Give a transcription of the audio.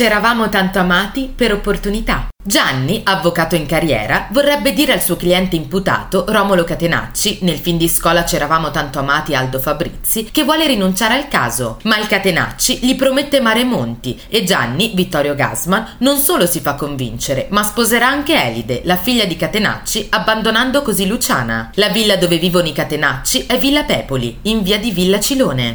C'eravamo tanto amati per opportunità. Gianni, avvocato in carriera, vorrebbe dire al suo cliente imputato, Romolo Catenacci, nel film di scuola C'eravamo tanto amati Aldo Fabrizi, che vuole rinunciare al caso, ma il Catenacci gli promette mare e monti e Gianni, Vittorio Gasman, non solo si fa convincere, ma sposerà anche Elide, la figlia di Catenacci, abbandonando così Luciana. La villa dove vivono i Catenacci è Villa Pepoli, in via di Villa Cilone.